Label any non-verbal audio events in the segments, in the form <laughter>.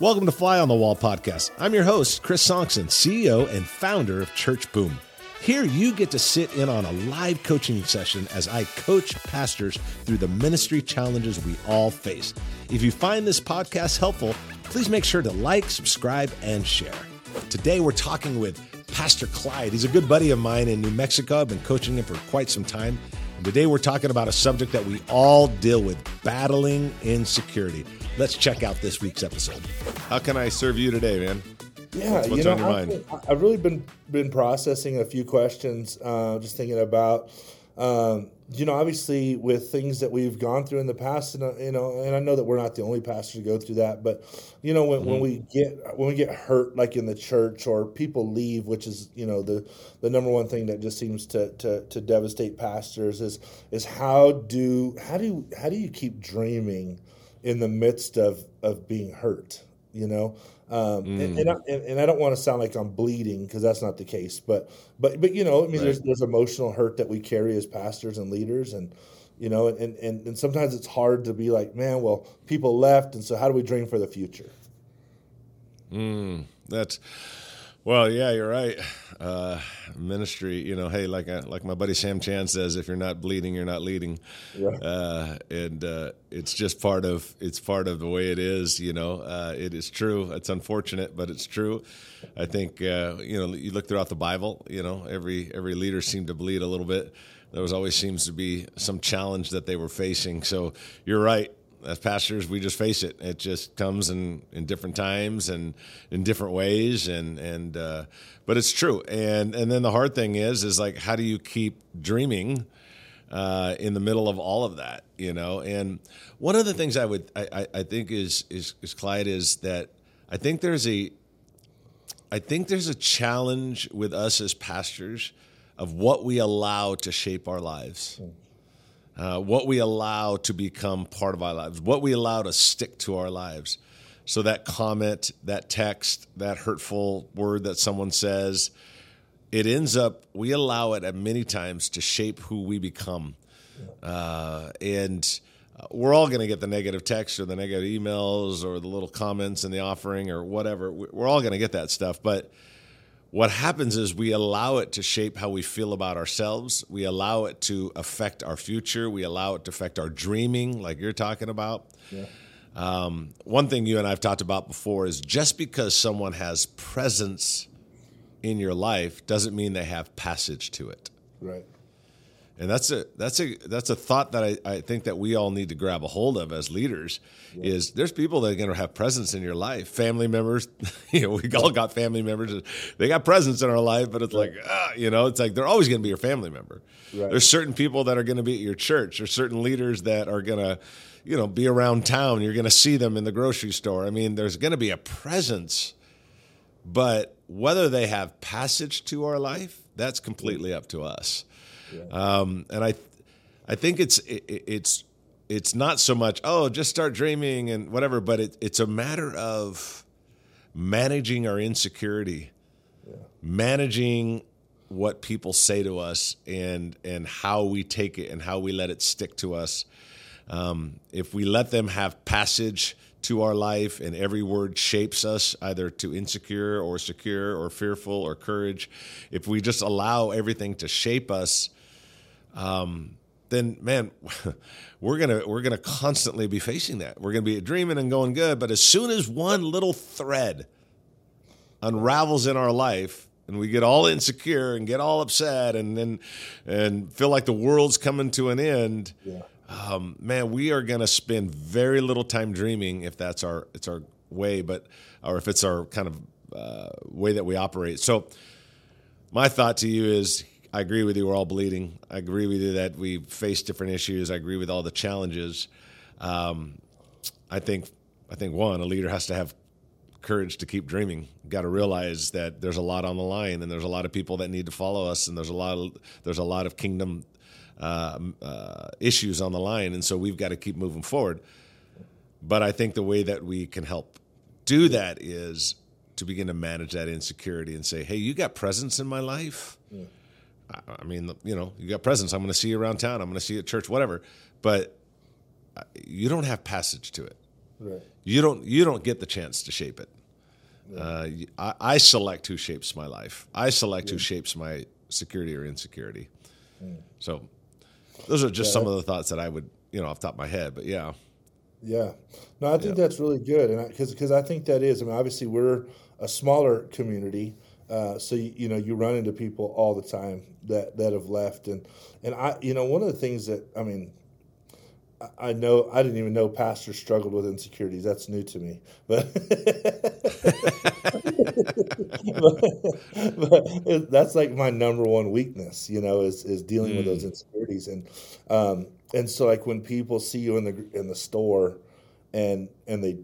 Welcome to Fly on the Wall podcast. I'm your host, Chris Sonksen, CEO and founder of Church Boom. Here, you get to sit in on a live coaching session as I coach pastors through the ministry challenges we all face. If you find this podcast helpful, please make sure to like, subscribe, and share. Today, we're talking with Pastor Clyde. He's a good buddy of mine in New Mexico. I've been coaching him for quite some time. And today, we're talking about a subject that we all deal with battling insecurity. Let's check out this week's episode. How can I serve you today, man? Yeah, What's- what's you know, on your I've, mind? been- I've really been been processing a few questions, uh, just thinking about, um, you know, obviously with things that we've gone through in the past, and uh, you know, and I know that we're not the only pastor to go through that, but you know, when, when Mm-hmm. we get when we get hurt, like in the church, or people leave, which is you know the the number one thing that just seems to to, to devastate pastors is is how do how do how do you keep dreaming in the midst of of being hurt? You know, um, and, and, I, and, I don't want to sound like I'm bleeding because that's not the case. But but but you know, I mean, there's there's emotional hurt that we carry as pastors and leaders, and you know, and, and and sometimes it's hard to be like, man, well, people left, and so how do we dream for the future? That's well, yeah, you're right. Uh, ministry, you know, hey, like uh, like my buddy Sam Chand says, if you're not bleeding, you're not leading. Yeah. Uh, and uh, it's just part of it's part of the way it is. You know, uh, it is true. It's unfortunate, but it's true. I think uh, you know you look throughout the Bible. You know, every every leader seemed to bleed a little bit. There was always seems to be some challenge that they were facing. So you're right as pastors, we just face it. It just comes in, in different times and in different ways, and and uh, but it's true. And and then the hard thing is, is like how do you keep dreaming uh, in the middle of all of that, you know? And one of the things I would I, I, think is, is is Clyde is that I think there's a I think there's a challenge with us as pastors of what we allow to shape our lives uh, what we allow to become part of our lives, what we allow to stick to our lives. So that comment, that text, that hurtful word that someone says, it ends up, we allow it at many times to shape who we become. Uh, and uh, we're all going to get the negative text or the negative emails or the little comments in the offering or whatever. We- We're all going to get that stuff. But what happens is we allow it to shape how we feel about ourselves. We allow it to affect our future. We allow it to affect our dreaming, like you're talking about. Um, one thing you and I've talked about before is just because someone has presence in your life doesn't mean they have passage to it. Right. And that's a that's a that's a thought that I, I think that we all need to grab a hold of as leaders is there's people that are gonna have presence in your life. Family members, <laughs> you know, we all got family members. They got presence in our life, but it's like ah, you know, it's like they're always gonna be your family member. Right. There's certain people that are gonna be at your church. There's certain leaders that are gonna, you know, be around town. You're gonna see them in the grocery store. I mean, there's gonna be a presence, but whether they have passage to our life, that's completely up to us. Um, and I, I think it's it, it's it's not so much oh just start dreaming and whatever, but it, it's a matter of managing our insecurity, managing what people say to us, and and how we take it and how we let it stick to us. Um, if we let them have passage to our life and every word shapes us either to insecure or secure or fearful or courage, if we just allow everything to shape us, um, then man, <laughs> we're gonna we're gonna constantly be facing that. We're gonna be dreaming and going good, but as soon as one little thread unravels in our life and we get all insecure and get all upset and then and feel like the world's coming to an end Yeah. um, man we are going to spend very little time dreaming if that's our it's our way but or if it's our kind of uh, way that we operate so my thought to you is I agree with you. We're all bleeding. I agree with you that we face different issues. I agree with all the challenges. Um, I think, I think one, a leader has to have courage to keep dreaming. Got to realize that there's a lot on the line, and there's a lot of people that need to follow us, and there's a lot of there's a lot of kingdom uh, uh, issues on the line, and so we've got to keep moving forward. But I think the way that we can help do that is to begin to manage that insecurity and say, "Hey, you got presence in my life." I, I mean, you know, you got presence. I'm going to see you around town. I'm going to see you at church, whatever. But uh, you don't have passage to it. Right. You don't you don't get the chance to shape it. Uh, I, I select who shapes my life. I select who shapes my security or insecurity. So, those are just some of the thoughts that I would, you know, off the top of my head. But yeah, Yeah, no, I think that's really good, and because because I think that is. I mean, obviously we're a smaller community, uh, so you, you know you run into people all the time that that have left, and and I, you know, one of the things that I mean, I- I know I didn't even know pastors struggled with insecurities. That's new to me, but. <laughs> but it- that's like my number one weakness, you know, is is dealing with those insecurities, and um, and so like when people see you in the in the store, and and they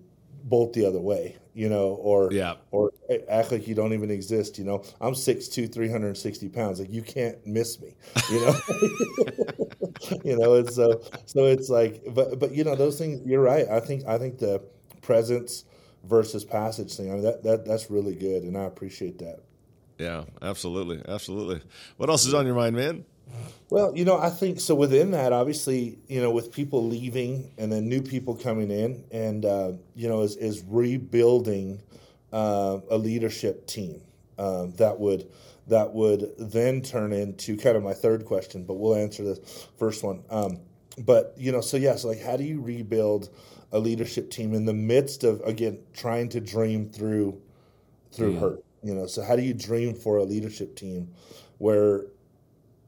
bolt the other way, you know, or Yeah. or act like you don't even exist, you know. I'm 6'2", 360 pounds, like you can't miss me, you know. <laughs> you know, and so so it's like, but but you know those things. You're right. I think I think the presence versus passage thing. I mean that that that's really good, and I appreciate that. yeah, absolutely, absolutely. What else is on your mind, man? Well, you know, I think so. Within that, obviously, you know, with people leaving and then new people coming in, and uh, you know, is is rebuilding uh, a leadership team um, that would that would then turn into kind of my third question. But we'll answer the first one. Um, but you know, so yes, yeah, so like, how do you rebuild a leadership team in the midst of again trying to dream through through hurt? You know, so how do you dream for a leadership team where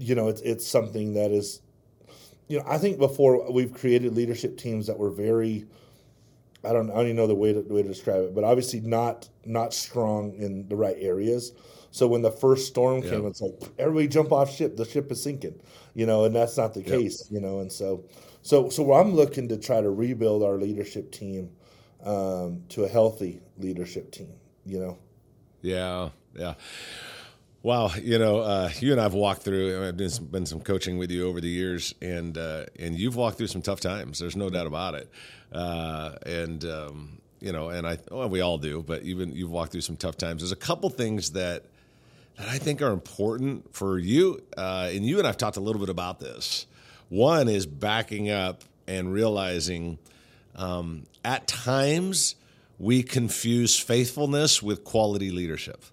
you know, it's it's something that is, you know, I think before we've created leadership teams that were very, I don't I don't even know the way to way to describe it, but obviously not not strong in the right areas. So when the first storm came, Yeah. it's like everybody jump off ship. The ship is sinking, you know, and that's not the case, you know. And so, so so I'm looking to try to rebuild our leadership team um, to a healthy leadership team, you know. Yeah, yeah. Wow, you know, uh, you and I've walked through. I've some, been some coaching with you over the years, and uh, and you've walked through some tough times. There's no doubt about it. Uh, and um, you know, and I, well, we all do, but even you've walked through some tough times. There's a couple things that that I think are important for you, uh, and you and I've talked a little bit about this. One is backing up and realizing um, at times we confuse faithfulness with quality leadership.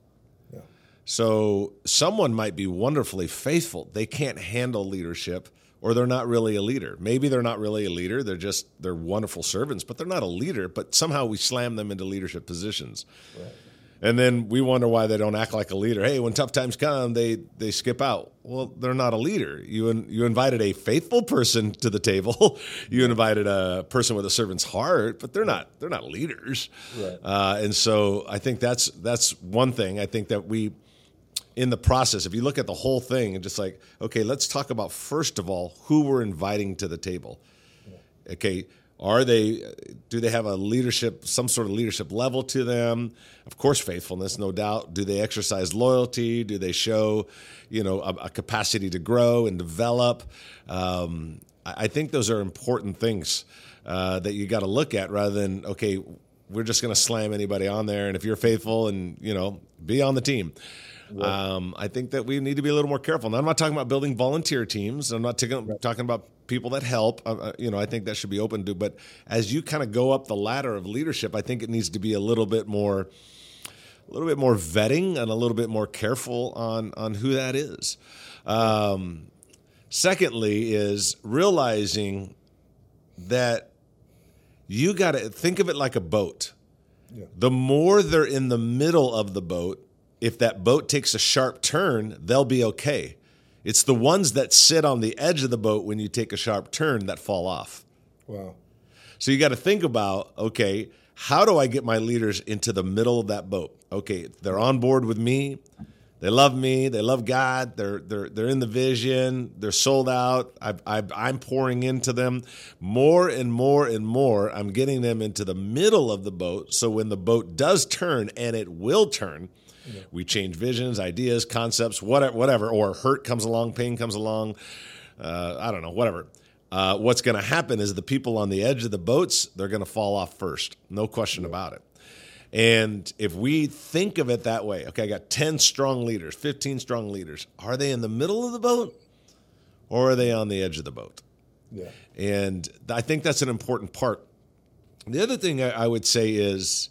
So someone might be wonderfully faithful. They can't handle leadership or they're not really a leader. Maybe they're not really a leader. They're just they're wonderful servants, but they're not a leader, but somehow we slam them into leadership positions. And then we wonder why they don't act like a leader. Hey, when tough times come, they they skip out. Well, they're not a leader. You in, you invited a faithful person to the table. <laughs> you invited a person with a servant's heart, but they're not they're not leaders. Right. Uh, and so I think that's that's one thing. I think that we in the process, if you look at the whole thing and just like, okay, let's talk about first of all who we're inviting to the table. Okay, are they? Do they have a leadership, some sort of leadership level to them? Of course, faithfulness, no doubt. Do they exercise loyalty? Do they show, you know, a, a capacity to grow and develop? Um, I, I think those are important things uh, that you got to look at rather than okay, we're just going to slam anybody on there, and if you're faithful and you know, be on the team. Um, I think that we need to be a little more careful. Now, I'm not talking about building volunteer teams. I'm not talking, talking about people that help. Uh, uh, you know, I think that should be open to. But as you kind of go up the ladder of leadership, I think it needs to be a little bit more, a little bit more vetting and a little bit more careful on on who that is. Um, secondly, is realizing that you got to think of it like a boat. The more they're in the middle of the boat, if that boat takes a sharp turn, they'll be okay. It's the ones that sit on the edge of the boat when you take a sharp turn that fall off. Wow. So you got to think about okay, how do I get my leaders into the middle of that boat? Okay, they're on board with me. They love me. They love God. They're they're they're in the vision. They're sold out. I, I, I'm pouring into them more and more and more. I'm getting them into the middle of the boat. So when the boat does turn, and it will turn, we change visions, ideas, concepts, whatever, whatever. Or hurt comes along, pain comes along. Uh, I don't know, whatever. Uh, what's going to happen is the people on the edge of the boats they're going to fall off first, no question about it. And if we think of it that way, okay, I got 10 strong leaders, 15 strong leaders. Are they in the middle of the boat or are they on the edge of the boat? Yeah. And I think that's an important part The other thing I, I would say is,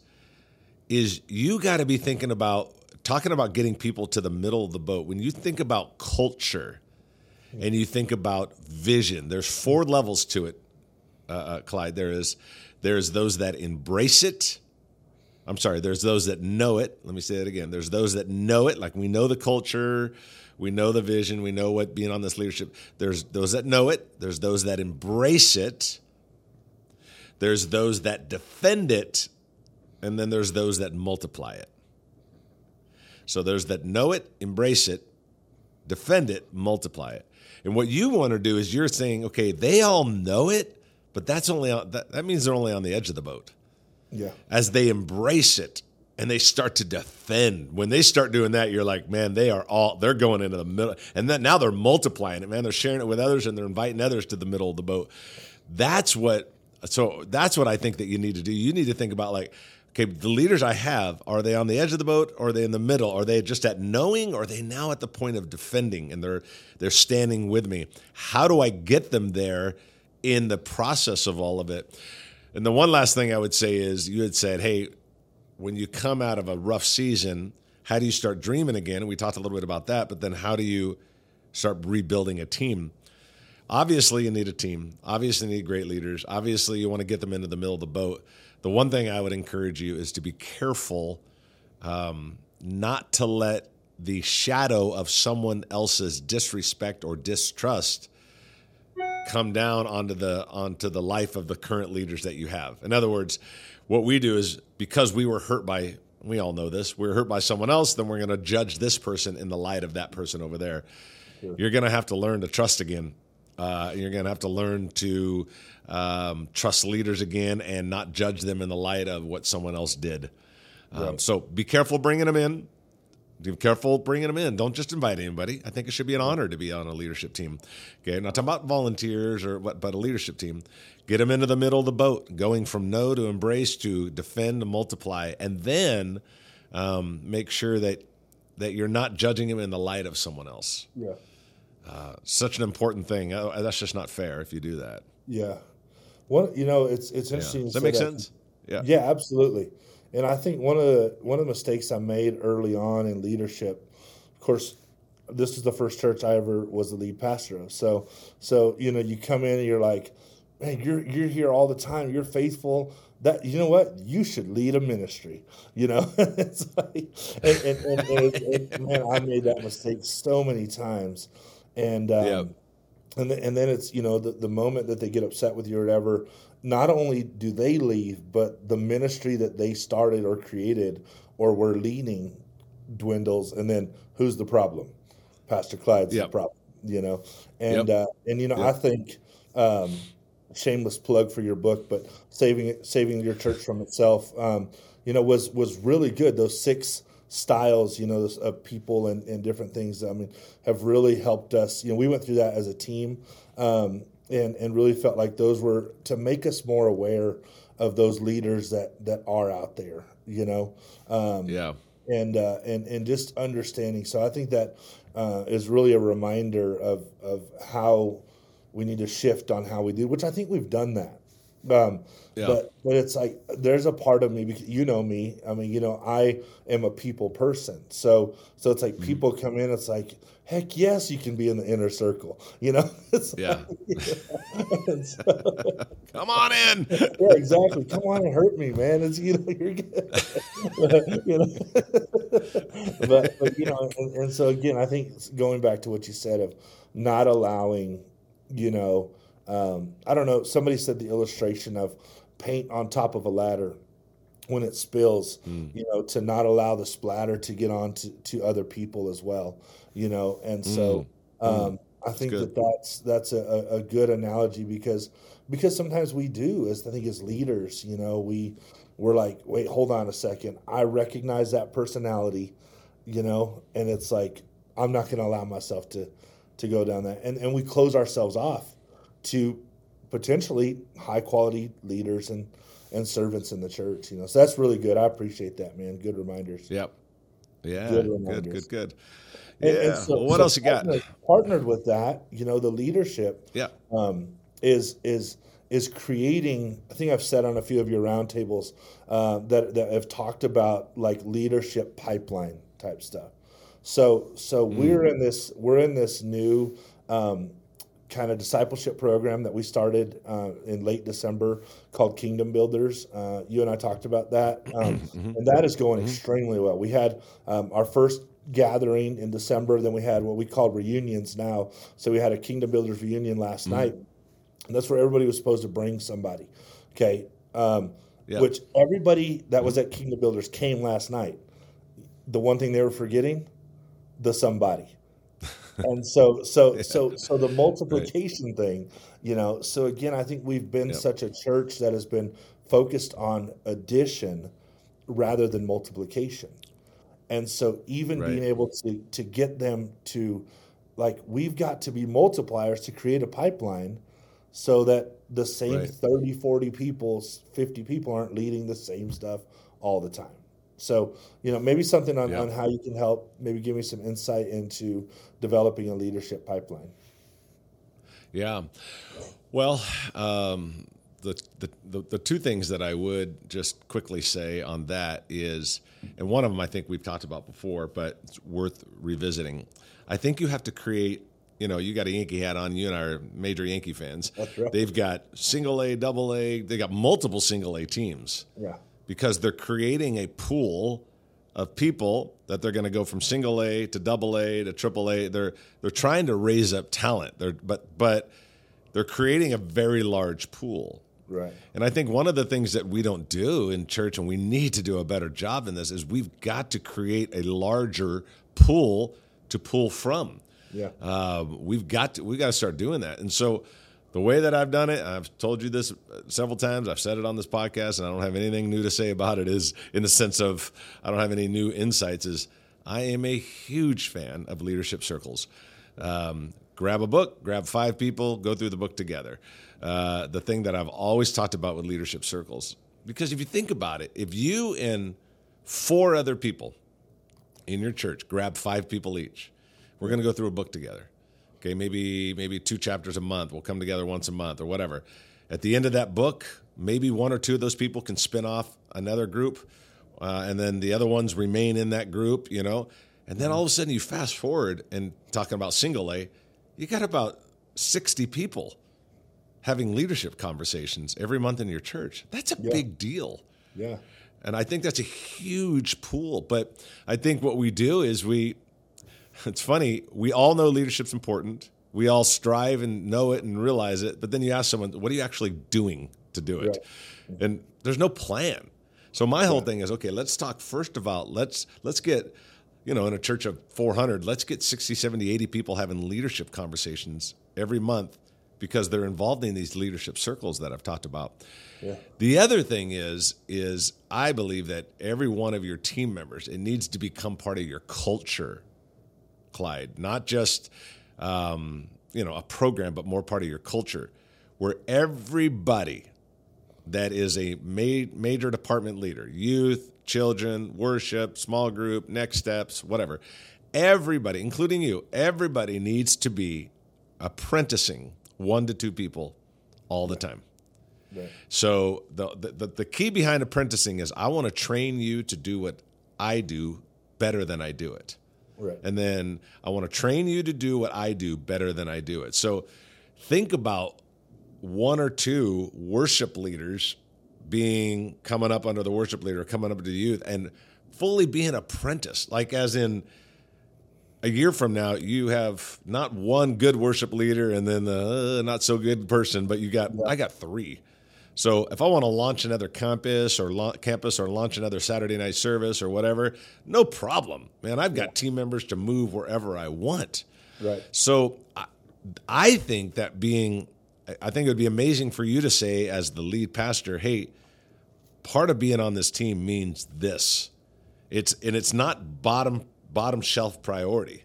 is you got to be thinking about talking about getting people to the middle of the boat. When you think about culture, and you think about vision, there's four levels to it, uh, uh, Clyde. There is there's those that embrace it. I'm sorry. There's those that know it. Let me say it again. There's those that know it, like we know the culture, we know the vision, we know what being on this leadership. There's those that know it. There's those that embrace it. There's those that defend it, and then there's those that multiply it. So there's that know it, embrace it, defend it, multiply it. And what you want to do is you're saying, okay, they all know it, but that's only on, that, that means they're only on the edge of the boat. Yeah. As they embrace it and they start to defend. When they start doing that, you're like, man, they are all they're going into the middle, and then now they're multiplying it, man. They're sharing it with others and they're inviting others to the middle of the boat. That's what. So that's what I think that you need to do. You need to think about like, okay, the leaders I have, are they on the edge of the boat or are they in the middle? Are they just at knowing or are they now at the point of defending and they're they're standing with me? How do I get them there in the process of all of it? And the one last thing I would say is you had said, hey, when you come out of a rough season, how do you start dreaming again? We talked a little bit about that, but then how do you start rebuilding a team? Obviously, you need a team. Obviously, you need great leaders. Obviously, you want to get them into the middle of the boat the one thing I would encourage you is to be careful um, not to let the shadow of someone else's disrespect or distrust come down onto the onto the life of the current leaders that you have. In other words, what we do is because we were hurt by we all know this, we are hurt by someone else, then we're going to judge this person in the light of that person over there. Sure. You're going to have to learn to trust again. Uh, you're going to have to learn to um, trust leaders again and not judge them in the light of what someone else did. Um, right. So be careful bringing them in. Be careful bringing them in. Don't just invite anybody. I think it should be an honor to be on a leadership team. Okay, not talking about volunteers or what, but a leadership team. Get them into the middle of the boat, going from no to embrace to defend to multiply, and then um, make sure that that you're not judging them in the light of someone else. Yeah. Uh, such an important thing. Uh, that's just not fair if you do that. Yeah. One, you know, it's it's interesting. Yeah. Does that make that. sense? Yeah. Yeah, absolutely. And I think one of the one of the mistakes I made early on in leadership, of course, this is the first church I ever was the lead pastor of. So, so you know, you come in and you're like, man, you're you're here all the time. You're faithful. That you know what you should lead a ministry. You know, <laughs> it's like, and, and, and, and, man, I made that mistake so many times, and um, yeah and, the, and then it's you know the, the moment that they get upset with you or whatever not only do they leave but the ministry that they started or created or were leading dwindles and then who's the problem pastor clyde's yep. the problem you know and yep. uh, and you know yep. i think um, shameless plug for your book but saving saving your church from itself um, you know was was really good those six styles, you know, of people and, and different things. I mean, have really helped us. You know, we went through that as a team, um, and and really felt like those were to make us more aware of those leaders that that are out there. You know, um, yeah, and uh, and and just understanding. So I think that uh, is really a reminder of of how we need to shift on how we do, which I think we've done that. Um, yeah. But but it's like there's a part of me because you know me. I mean, you know, I am a people person. So so it's like mm-hmm. people come in. It's like heck yes, you can be in the inner circle. <laughs> You know. <laughs> Yeah. Like, <laughs> so, come on in. yeah, exactly. Come on and hurt me, man. It's you know you're good. you know. but but you know, and, and so again, I think going back to what you said of not allowing, you know um, I don't know. Somebody said the illustration of paint on top of a ladder when it spills, mm. you know, to not allow the splatter to get on to, to other people as well, you know. And so mm. Um, mm. I think that that's that's a, a good analogy because because sometimes we do as I think as leaders, you know, we we're like, wait, hold on a second. I recognize that personality, you know, and it's like I'm not going to allow myself to to go down that, and and we close ourselves off to potentially high quality leaders and and servants in the church. You know, so that's really good. I appreciate that, man. Good reminders. Yep. Yeah. Good, good, good, good. Yeah. And, and so, well, what so else you got? Partnered, partnered, with that, you know, the leadership. Yeah. Um, is is is creating. I think I've said on a few of your roundtables uh, that that have talked about like leadership pipeline type stuff. So so mm. we're in this we're in this new um, kind of discipleship program that we started uh, in late December called Kingdom Builders. Uh, you and I talked about that, um, <clears throat> mm-hmm. and that is going mm-hmm. extremely well. We had um, our first gathering in December, then we had what we call reunions now. So we had a Kingdom Builders reunion last mm-hmm. night, and that's where everybody was supposed to bring somebody. Okay. Um. Which everybody that was at Kingdom Builders came last night. The one thing they were forgetting, the somebody and so so <laughs> yeah. so so the multiplication right. thing you know so again i think we've been yep. such a church that has been focused on addition rather than multiplication and so even right. being able to to get them to like we've got to be multipliers to create a pipeline so that the same right. 30 40 people 50 people aren't leading the same stuff all the time so, you know, maybe something on, yeah. on how you can help, maybe give me some insight into developing a leadership pipeline. Yeah. Well, um, the, the, the, the, two things that I would just quickly say on that is, and one of them I think we've talked about before, but it's worth revisiting. I think you have to create you know, you got a Yankee hat on. You and I are major Yankee fans. That's right. They've got single A, double A. They got multiple single A teams. Yeah because they're creating a pool of people that they're going to go from single A to double A to triple A. They're they're trying to raise up talent. They're but but they're creating a very large pool. Right. And I think one of the things that we don't do in church, and we need to do a better job in this, is we've got to create a larger pool to pull from. Yeah. Uh, we've got to we got to start doing that. And so the way that I've done it, I've told you this several times. I've said it on this podcast, and I don't have anything new to say about it. Is in the sense of I don't have any new insights. Is I am a huge fan of leadership circles. Um, grab a book, grab five people, go through the book together. Uh, the thing that I've always talked about with leadership circles, because if you think about it, if you and four other people in your church grab five people each, we're going to go through a book together Okay, maybe maybe two chapters a month. We'll come together once a month or whatever. At the end of that book, maybe one or two of those people can spin off another group, uh, and then the other ones remain in that group. You know, and then all of a sudden you fast forward and talking about single A, you got about sixty people having leadership conversations every month in your church. That's a yeah. big deal. Yeah. And I think that's a huge pool. But I think what we do is we <laughs> it's funny. We all know leadership's important. We all strive and know it and realize it. But then you ask someone, what are you actually doing to do it? Right. And there's no plan. So my whole thing is, okay, let's talk first all, let's let's get, you know, in a church of 400, let's get 60, 70, 80 people having leadership conversations every month because they're involved in these leadership circles that I've talked about. Yeah. The other thing is is I believe that every one of your team members it needs to become part of your culture Clyde, not just um, you know a program, but more part of your culture, where everybody that is a ma- major department leader, youth, children, worship, small group, next steps, whatever, everybody, including you, everybody needs to be apprenticing one to two people all the time. Right. So the, the the key behind apprenticing is I want to train you to do what I do better than I do it. Right. And then I want to train you to do what I do better than I do it. So think about one or two worship leaders being coming up under the worship leader, coming up to the youth, and fully being apprentice. Like as in a year from now, you have not one good worship leader and then the uh, not so good person, but you got yeah. I got three. So if I want to launch another campus or la- campus or launch another Saturday night service or whatever, no problem, man. I've got yeah. team members to move wherever I want. Right. So I, I think that being, I think it would be amazing for you to say as the lead pastor, hey, part of being on this team means this. It's and it's not bottom bottom shelf priority.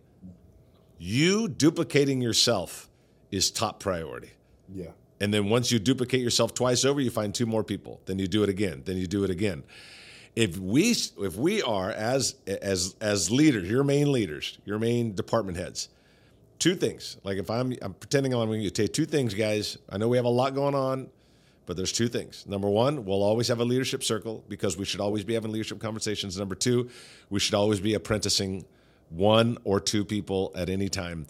You duplicating yourself is top priority. Yeah. And then once you duplicate yourself twice over, you find two more people. Then you do it again. Then you do it again. If we if we are as as as leaders, your main leaders, your main department heads, two things. Like if I'm I'm pretending I'm going to take two things, guys. I know we have a lot going on. but there's two things. Number one, we'll always have a leadership circle because we should always be having leadership conversations. Number two, we should always be apprenticing one or two people at any time.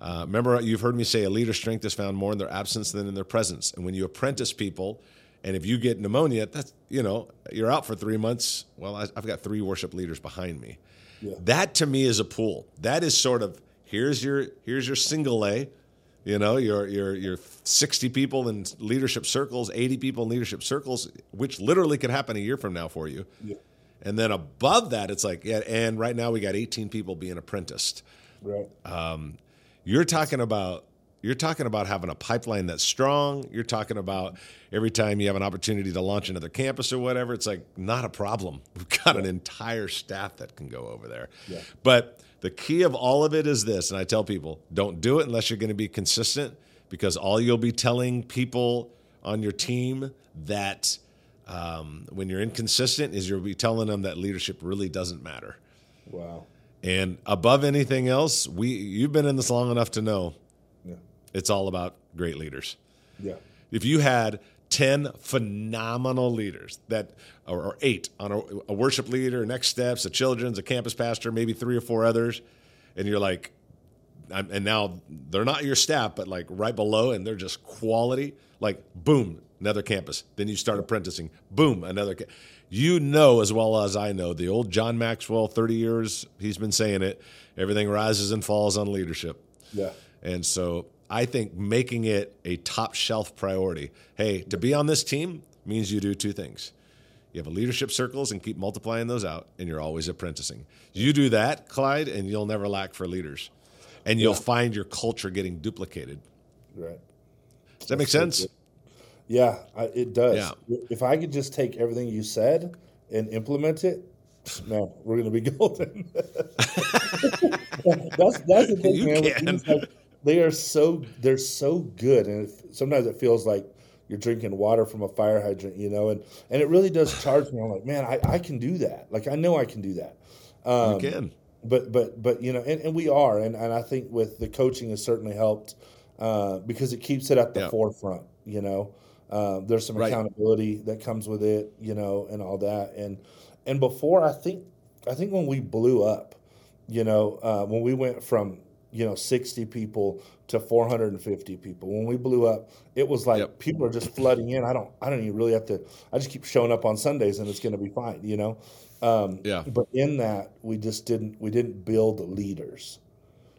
Uh, remember, you've heard me say a leader's strength is found more in their absence than in their presence. And when you apprentice people, and if you get pneumonia, that's you know you're out for three months. Well, I, have got three worship leaders behind me. Yeah. That to me is a pool. That is sort of here's your here's your single A. You know, your your your 60 people in leadership circles, 80 people in leadership circles, which literally could happen a year from now for you. Yeah. And then above that, it's like, yeah, and right now we got 18 people being apprenticed. Right. Um, you're talking about you're talking about having a pipeline that's strong. You're talking about every time you have an opportunity to launch another campus or whatever, it's like not a problem. <laughs> We've got an entire staff that can go over there. Yeah. But the key of all of it is this, and I tell people, don't do it unless you're going to be consistent because all you'll be telling people on your team that um, when you're inconsistent is you'll be telling them that leadership really doesn't matter. Wow. And above anything else, we you've been in this long enough to know it's all about great leaders. Yeah. If you had 10 phenomenal leaders that or, or eight on a, a, worship leader, next steps, a children's, a campus pastor, maybe three or four others, and you're like, and now they're not your staff, but like right below, and they're just quality. Like boom, another campus. Then you start apprenticing. Boom, another. Ca- you know as well as I know the old John Maxwell. Thirty years he's been saying it. Everything rises and falls on leadership. Yeah. And so I think making it a top shelf priority. Hey, to be on this team means you do two things. You have a leadership circles and keep multiplying those out, and you're always apprenticing. You do that, Clyde, and you'll never lack for leaders. And you'll yeah. find your culture getting duplicated. Right. Does that That's make sense? So yeah, it does. Yeah. If I could just take everything you said and implement it, man, we're going to be <laughs> golden. that's that's the thing, you man. Can they are so they're so good, and it, sometimes it feels like you're drinking water from a fire hydrant, you know, and and it really does charge me. I'm like, man, I, I can do that. Like I know I can do that. Um, you can. But but but you know, and, and we are, and, and I think with the coaching has certainly helped uh, because it keeps it at the forefront. You know, uh, there's some right. accountability that comes with it, you know, and all that. And and before, I think I think when we blew up, you know, uh, when we went from you know 60 people to 450 people when we blew up it was like yep. people are just flooding in i don't i don't even really have to i just keep showing up on sundays and it's going to be fine you know um, yeah but in that we just didn't we didn't build leaders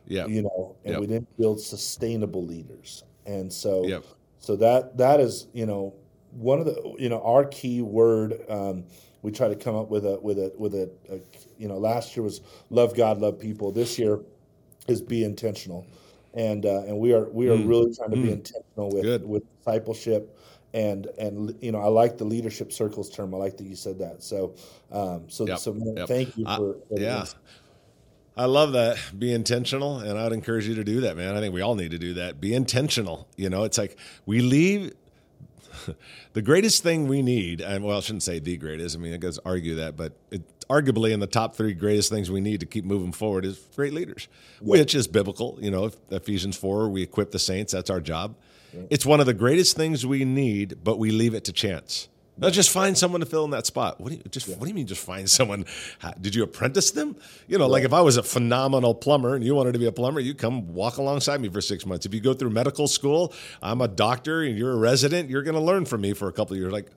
yeah you know and yep. we didn't build sustainable leaders and so yep. So that that is you know one of the you know our key word um, we try to come up with a with a with a, a you know last year was love god love people this year is be intentional, and uh, and we are we are mm. really trying to mm. be intentional with Good. with discipleship and and you know I like the leadership circles term. I like that you said that. So um, so yep. so yep. thank you for, for yeah. I love that. Be intentional, and I'd encourage you to do that, man. I think we all need to do that. Be intentional. You know, it's like we leave <laughs> the greatest thing we need, and well, I shouldn't say the greatest. I mean, I guess argue that, but it, arguably in the top three greatest things we need to keep moving forward is great leaders, which is biblical. You know, Ephesians 4, we equip the saints, that's our job. It's one of the greatest things we need, but we leave it to chance. Now just find someone to fill in that spot. What do you just? Yeah. What do you mean? Just find someone? Did you apprentice them? You know, like if I was a phenomenal plumber and you wanted to be a plumber, you come walk alongside me for six months. If you go through medical school, I'm a doctor and you're a resident. You're going to learn from me for a couple of years. Like,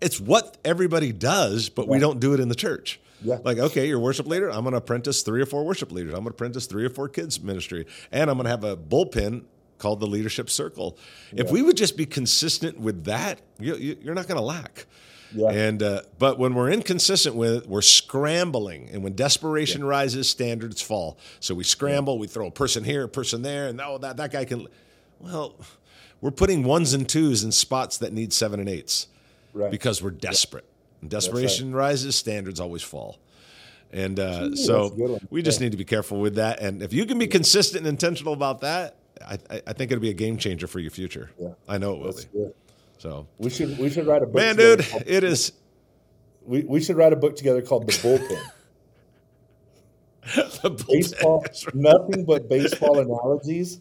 it's what everybody does, but yeah. we don't do it in the church. Yeah. Like, okay, you're worship leader. I'm going to apprentice three or four worship leaders. I'm going to apprentice three or four kids ministry, and I'm going to have a bullpen called the leadership circle. Yeah. If we would just be consistent with that, you, are not going to lack. Yeah. And uh, but when we're inconsistent with it, we're scrambling, and when desperation yeah. rises, standards fall. So we scramble. We throw a person here, a person there, and oh, that that guy can. Well, we're putting ones and twos in spots that need seven and eights right. because we're desperate. And desperation right. rises, standards always fall. And uh, so we just yeah. need to be careful with that. And if you can be consistent and intentional about that, I, I think it'll be a game changer for your future. Yeah. I know it will That's be. Good. So we should we should write a book. Man, dude, called, it is. We, we should write a book together called The Bullpen. <laughs> the bullpen. Baseball, nothing but baseball analogies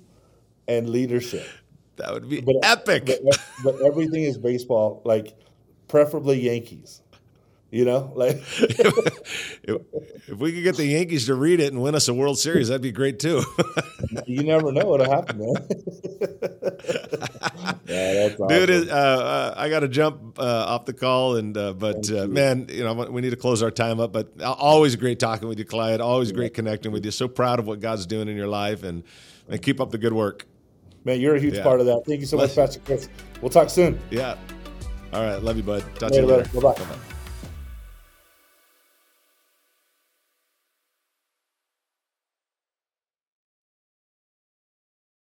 and leadership. That would be but, epic. But, but everything is baseball, like preferably Yankees. You know, like <laughs> if, if, we could get the Yankees to read it and win us a World Series, that'd be great too. <laughs> you never know what'll happen, man. <laughs> yeah, awesome. Dude, uh, uh, I got to jump uh, off the call, and uh, but uh, man, you know, we need to close our time up. But always great talking with you, Clyde. Always great connecting with you. So proud of what God's doing in your life, and and keep up the good work. Man, you're a huge yeah. part of that. Thank you so much, Pastor Chris. We'll talk soon. Yeah. All right. Love you, bud. Talk later, to you later. Bye bye.